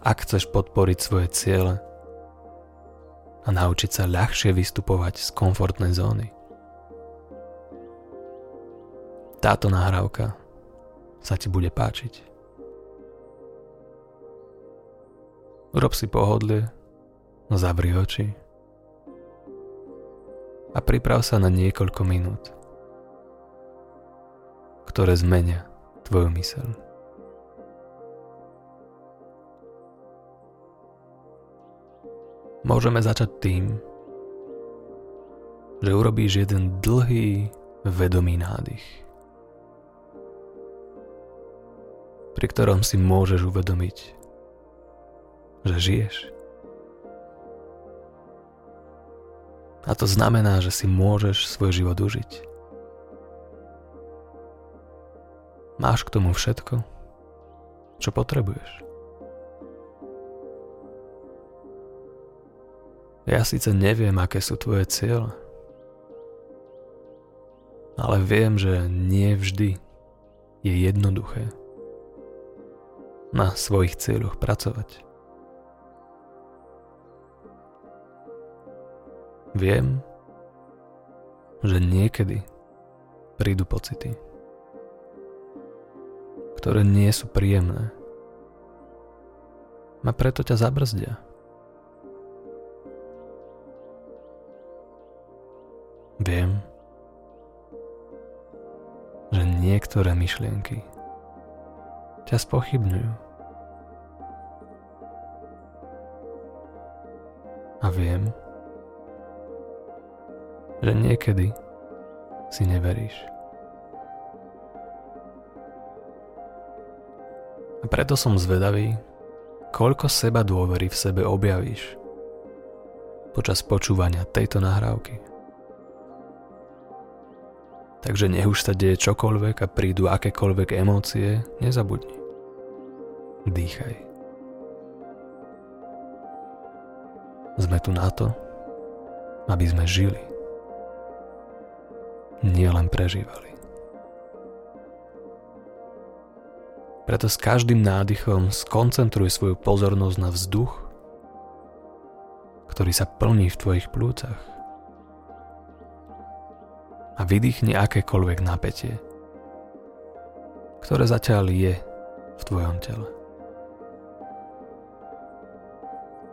ak chceš podporiť svoje ciele a naučiť sa ľahšie vystupovať z komfortnej zóny. Táto nahrávka sa ti bude páčiť. Urob si pohodlie, zavri oči a priprav sa na niekoľko minút, ktoré zmenia tvoju myseľ. Môžeme začať tým, že urobíš jeden dlhý, vedomý nádych. pri ktorom si môžeš uvedomiť, že žiješ. A to znamená, že si môžeš svoj život užiť. Máš k tomu všetko, čo potrebuješ. Ja síce neviem, aké sú tvoje cieľe, ale viem, že nie vždy je jednoduché na svojich cieľoch pracovať. Viem, že niekedy prídu pocity, ktoré nie sú príjemné. A preto ťa zabrzdia. Viem, že niektoré myšlienky ťa spochybňujú. A viem, že niekedy si neveríš. A preto som zvedavý, koľko seba dôvery v sebe objavíš počas počúvania tejto nahrávky. Takže nech už sa deje čokoľvek a prídu akékoľvek emócie, nezabudni. Dýchaj. Sme tu na to, aby sme žili. Nie len prežívali. Preto s každým nádychom skoncentruj svoju pozornosť na vzduch, ktorý sa plní v tvojich plúcach. A vydýchni akékoľvek napätie, ktoré zatiaľ je v tvojom tele.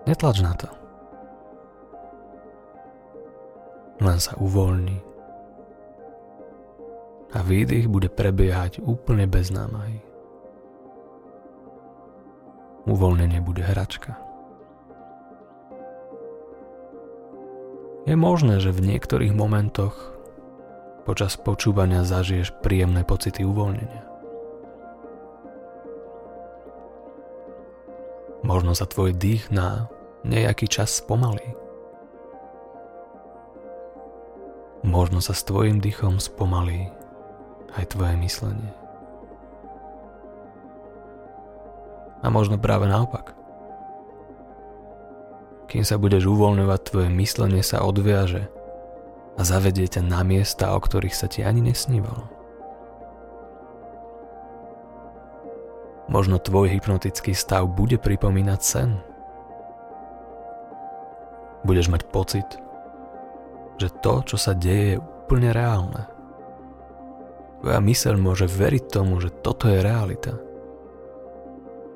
Netlač na to. len sa uvoľní. A výdych bude prebiehať úplne bez námahy. Uvoľnenie bude hračka. Je možné, že v niektorých momentoch počas počúvania zažiješ príjemné pocity uvoľnenia. Možno sa tvoj dých na nejaký čas spomalí. Možno sa s tvojim dýchom spomalí aj tvoje myslenie. A možno práve naopak. Kým sa budeš uvoľňovať, tvoje myslenie sa odviaže a zavedie ťa na miesta, o ktorých sa ti ani nesnívalo. Možno tvoj hypnotický stav bude pripomínať sen. Budeš mať pocit, že to, čo sa deje, je úplne reálne. Tvoja myseľ môže veriť tomu, že toto je realita.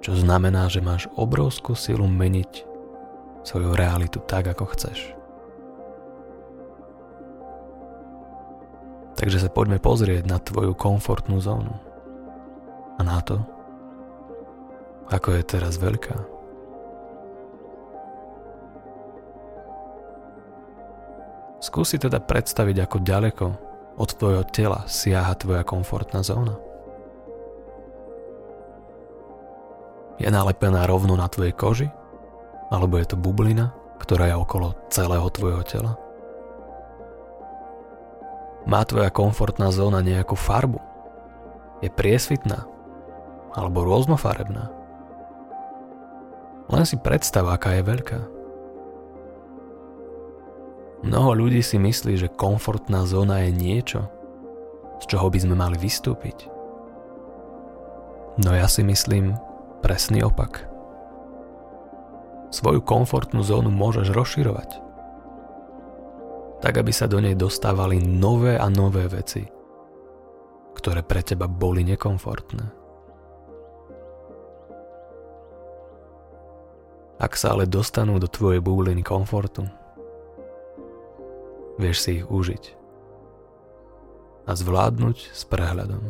Čo znamená, že máš obrovskú silu meniť svoju realitu tak, ako chceš. Takže sa poďme pozrieť na tvoju komfortnú zónu. A na to, ako je teraz veľká. Skúsi teda predstaviť, ako ďaleko od tvojho tela siaha tvoja komfortná zóna. Je nalepená rovno na tvojej koži? Alebo je to bublina, ktorá je okolo celého tvojho tela? Má tvoja komfortná zóna nejakú farbu? Je priesvitná? Alebo rôznofarebná? Len si predstav, aká je veľká. Mnoho ľudí si myslí, že komfortná zóna je niečo, z čoho by sme mali vystúpiť. No ja si myslím presný opak. svoju komfortnú zónu môžeš rozširovať. Tak, aby sa do nej dostávali nové a nové veci, ktoré pre teba boli nekomfortné. Ak sa ale dostanú do tvojej bubliny komfortu, vieš si ich užiť a zvládnuť s prehľadom.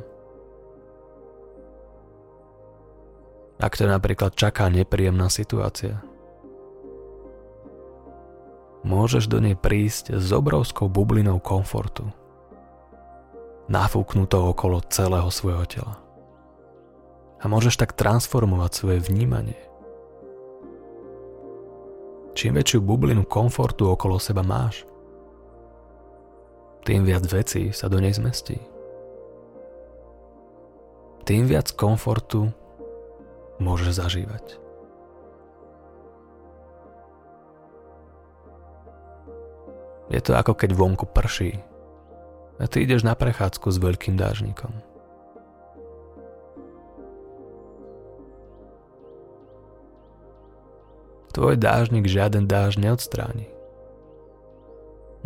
Ak ťa napríklad čaká nepríjemná situácia, môžeš do nej prísť s obrovskou bublinou komfortu, nafúknutou okolo celého svojho tela. A môžeš tak transformovať svoje vnímanie – Čím väčšiu bublinu komfortu okolo seba máš, tým viac vecí sa do nej zmestí. Tým viac komfortu môžeš zažívať. Je to ako keď vonku prší a ty ideš na prechádzku s veľkým dážnikom. Tvoj dážnik žiaden dáž neodstráni.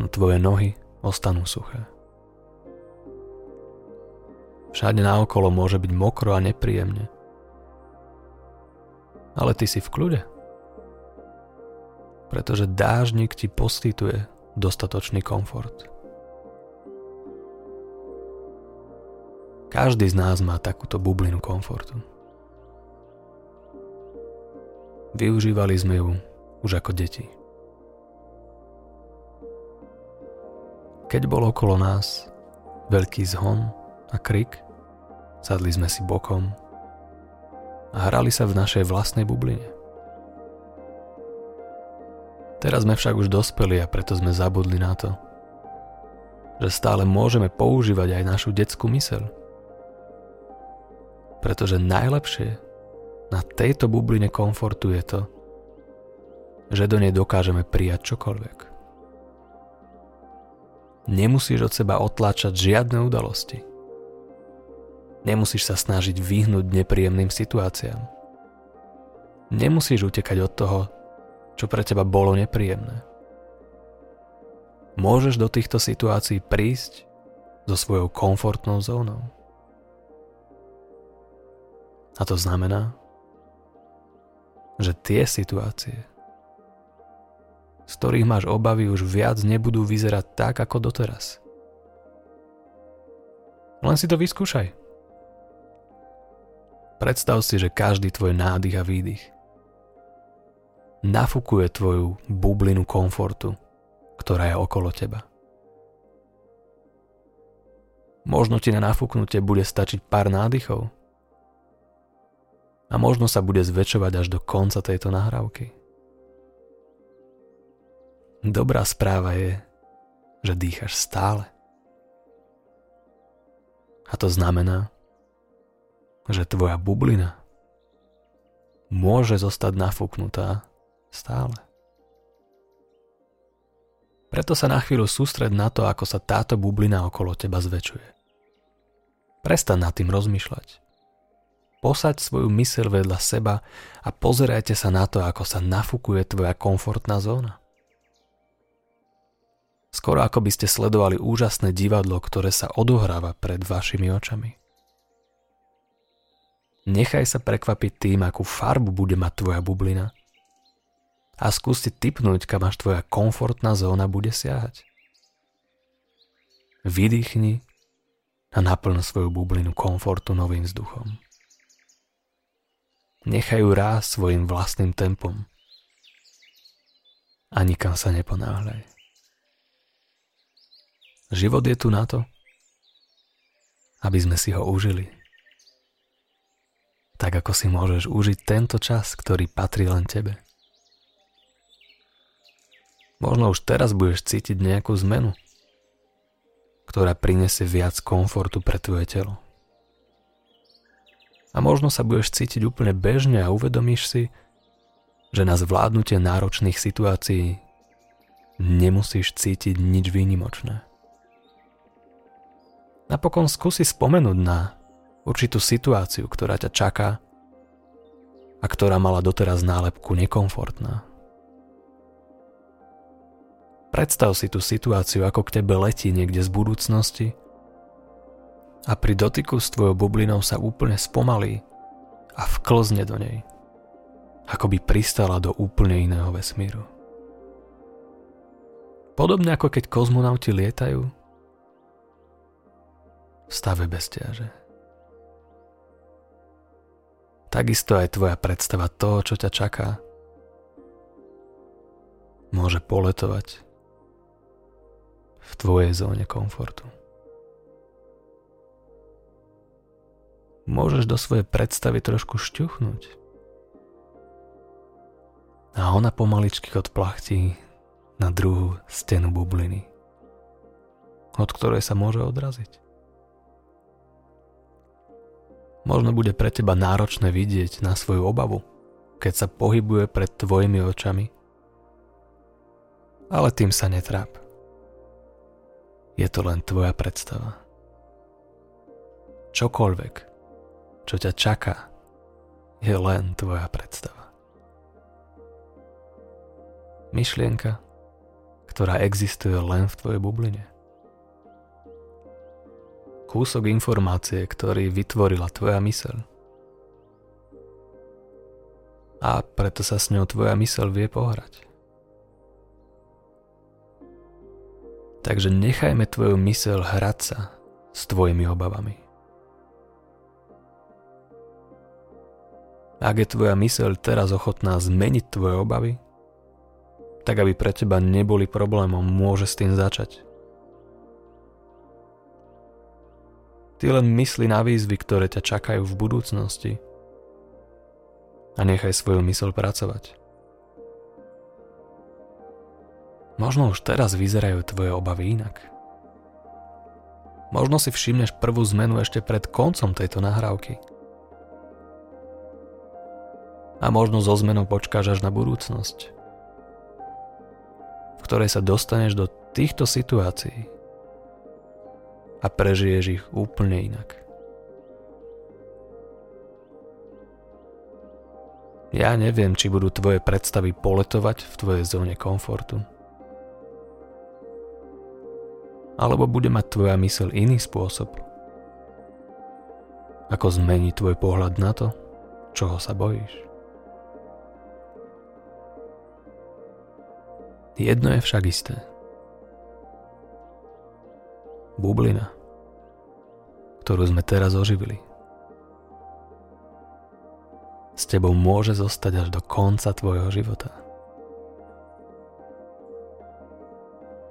No tvoje nohy ostanú suché. Všade naokolo môže byť mokro a nepríjemne. Ale ty si v kľude. Pretože dážnik ti poskytuje dostatočný komfort. Každý z nás má takúto bublinu komfortu. Využívali sme ju už ako deti. Keď bol okolo nás veľký zhon a krik, sadli sme si bokom a hrali sa v našej vlastnej bubline. Teraz sme však už dospeli a preto sme zabudli na to, že stále môžeme používať aj našu detskú myseľ. Pretože najlepšie na tejto bubline komfortu je to, že do nej dokážeme prijať čokoľvek. Nemusíš od seba otláčať žiadne udalosti. Nemusíš sa snažiť vyhnúť nepríjemným situáciám. Nemusíš utekať od toho, čo pre teba bolo nepríjemné. Môžeš do týchto situácií prísť so svojou komfortnou zónou. A to znamená, že tie situácie, z ktorých máš obavy, už viac nebudú vyzerať tak, ako doteraz. Len si to vyskúšaj. Predstav si, že každý tvoj nádych a výdych nafúkuje tvoju bublinu komfortu, ktorá je okolo teba. Možno ti na nafúknutie bude stačiť pár nádychov, a možno sa bude zväčšovať až do konca tejto nahrávky. Dobrá správa je, že dýchaš stále. A to znamená, že tvoja bublina môže zostať nafúknutá stále. Preto sa na chvíľu sústred na to, ako sa táto bublina okolo teba zväčšuje. Prestan nad tým rozmýšľať. Posaď svoju myseľ vedľa seba a pozerajte sa na to, ako sa nafúkuje tvoja komfortná zóna. Skoro ako by ste sledovali úžasné divadlo, ktoré sa odohráva pred vašimi očami. Nechaj sa prekvapiť tým, akú farbu bude mať tvoja bublina a skúste typnúť, kam až tvoja komfortná zóna bude siahať. Vydýchni a naplň svoju bublinu komfortu novým vzduchom. Nechajú rásť svojim vlastným tempom. A nikam sa neponáhľaj. Život je tu na to, aby sme si ho užili. Tak ako si môžeš užiť tento čas, ktorý patrí len tebe. Možno už teraz budeš cítiť nejakú zmenu, ktorá prinesie viac komfortu pre tvoje telo. A možno sa budeš cítiť úplne bežne a uvedomíš si, že na zvládnutie náročných situácií nemusíš cítiť nič výnimočné. Napokon skúsi spomenúť na určitú situáciu, ktorá ťa čaká a ktorá mala doteraz nálepku nekomfortná. Predstav si tú situáciu, ako k tebe letí niekde z budúcnosti a pri dotyku s tvojou bublinou sa úplne spomalí a vklzne do nej, ako by pristala do úplne iného vesmíru. Podobne ako keď kozmonauti lietajú v stave bez ťaže. Takisto aj tvoja predstava toho, čo ťa čaká, môže poletovať v tvojej zóne komfortu. Môžeš do svojej predstavy trošku šťuchnúť. A ona pomaličky odplachtí na druhú stenu bubliny, od ktorej sa môže odraziť. Možno bude pre teba náročné vidieť na svoju obavu, keď sa pohybuje pred tvojimi očami. Ale tým sa netráp. Je to len tvoja predstava. Čokoľvek, čo ťa čaká, je len tvoja predstava. Myšlienka, ktorá existuje len v tvojej bubline. Kúsok informácie, ktorý vytvorila tvoja myseľ. A preto sa s ňou tvoja myseľ vie pohrať. Takže nechajme tvoju mysel hrať sa s tvojimi obavami. Ak je tvoja myseľ teraz ochotná zmeniť tvoje obavy, tak aby pre teba neboli problémom, môže s tým začať. Ty len mysli na výzvy, ktoré ťa čakajú v budúcnosti a nechaj svoju mysel pracovať. Možno už teraz vyzerajú tvoje obavy inak. Možno si všimneš prvú zmenu ešte pred koncom tejto nahrávky. A možno so zmenou počkáš až na budúcnosť, v ktorej sa dostaneš do týchto situácií a prežiješ ich úplne inak. Ja neviem, či budú tvoje predstavy poletovať v tvojej zóne komfortu alebo bude mať tvoja myseľ iný spôsob? Ako zmení tvoj pohľad na to, čoho sa bojíš? Jedno je však isté. Bublina, ktorú sme teraz oživili, s tebou môže zostať až do konca tvojho života.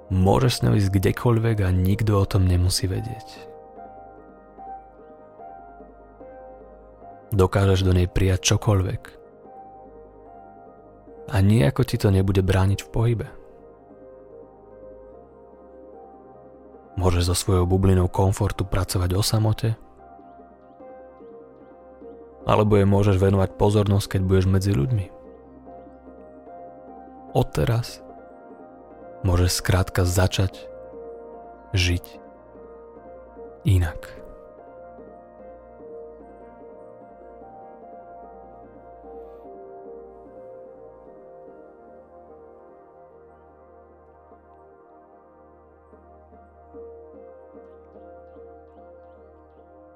Môžeš s ňou ísť kdekoľvek a nikto o tom nemusí vedieť. Dokážeš do nej prijať čokoľvek. A nejako ti to nebude brániť v pohybe. Môžeš so svojou bublinou komfortu pracovať o samote, alebo je môžeš venovať pozornosť, keď budeš medzi ľuďmi. Odteraz môže skrátka začať žiť inak.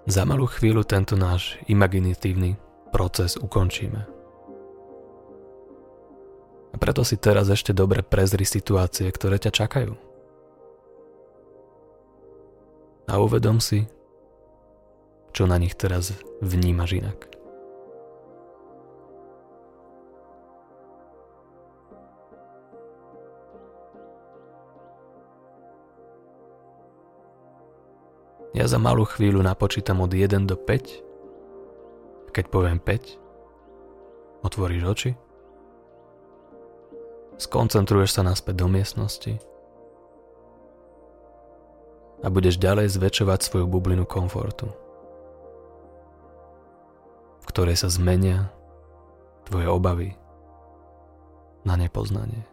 Za malú chvíľu tento náš imaginitívny proces ukončíme. A preto si teraz ešte dobre prezri situácie, ktoré ťa čakajú. A uvedom si, čo na nich teraz vnímaš inak. Ja za malú chvíľu napočítam od 1 do 5. Keď poviem 5, otvoríš oči Skoncentruješ sa naspäť do miestnosti a budeš ďalej zväčšovať svoju bublinu komfortu, v ktorej sa zmenia tvoje obavy na nepoznanie.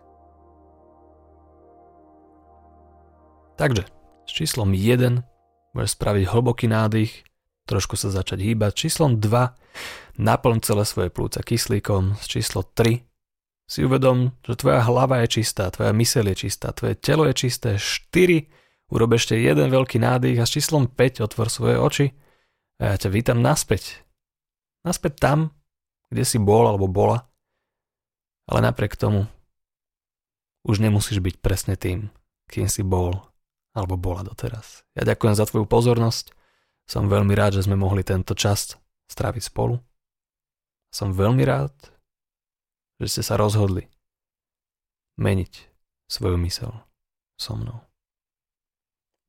Takže s číslom 1 budeš spraviť hlboký nádych, trošku sa začať hýbať. Číslom 2 naplň celé svoje plúca kyslíkom. Z číslo 3 si uvedom, že tvoja hlava je čistá, tvoja myseľ je čistá, tvoje telo je čisté. 4 urob ešte jeden veľký nádych a s číslom 5 otvor svoje oči a ja ťa vítam naspäť. Naspäť tam, kde si bol alebo bola. Ale napriek tomu už nemusíš byť presne tým, kým si bol alebo bola doteraz. Ja ďakujem za tvoju pozornosť. Som veľmi rád, že sme mohli tento čas stráviť spolu. Som veľmi rád, že ste sa rozhodli meniť svoju mysel so mnou.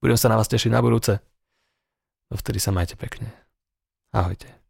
Budem sa na vás tešiť na budúce. Dovtedy sa majte pekne. Ahojte.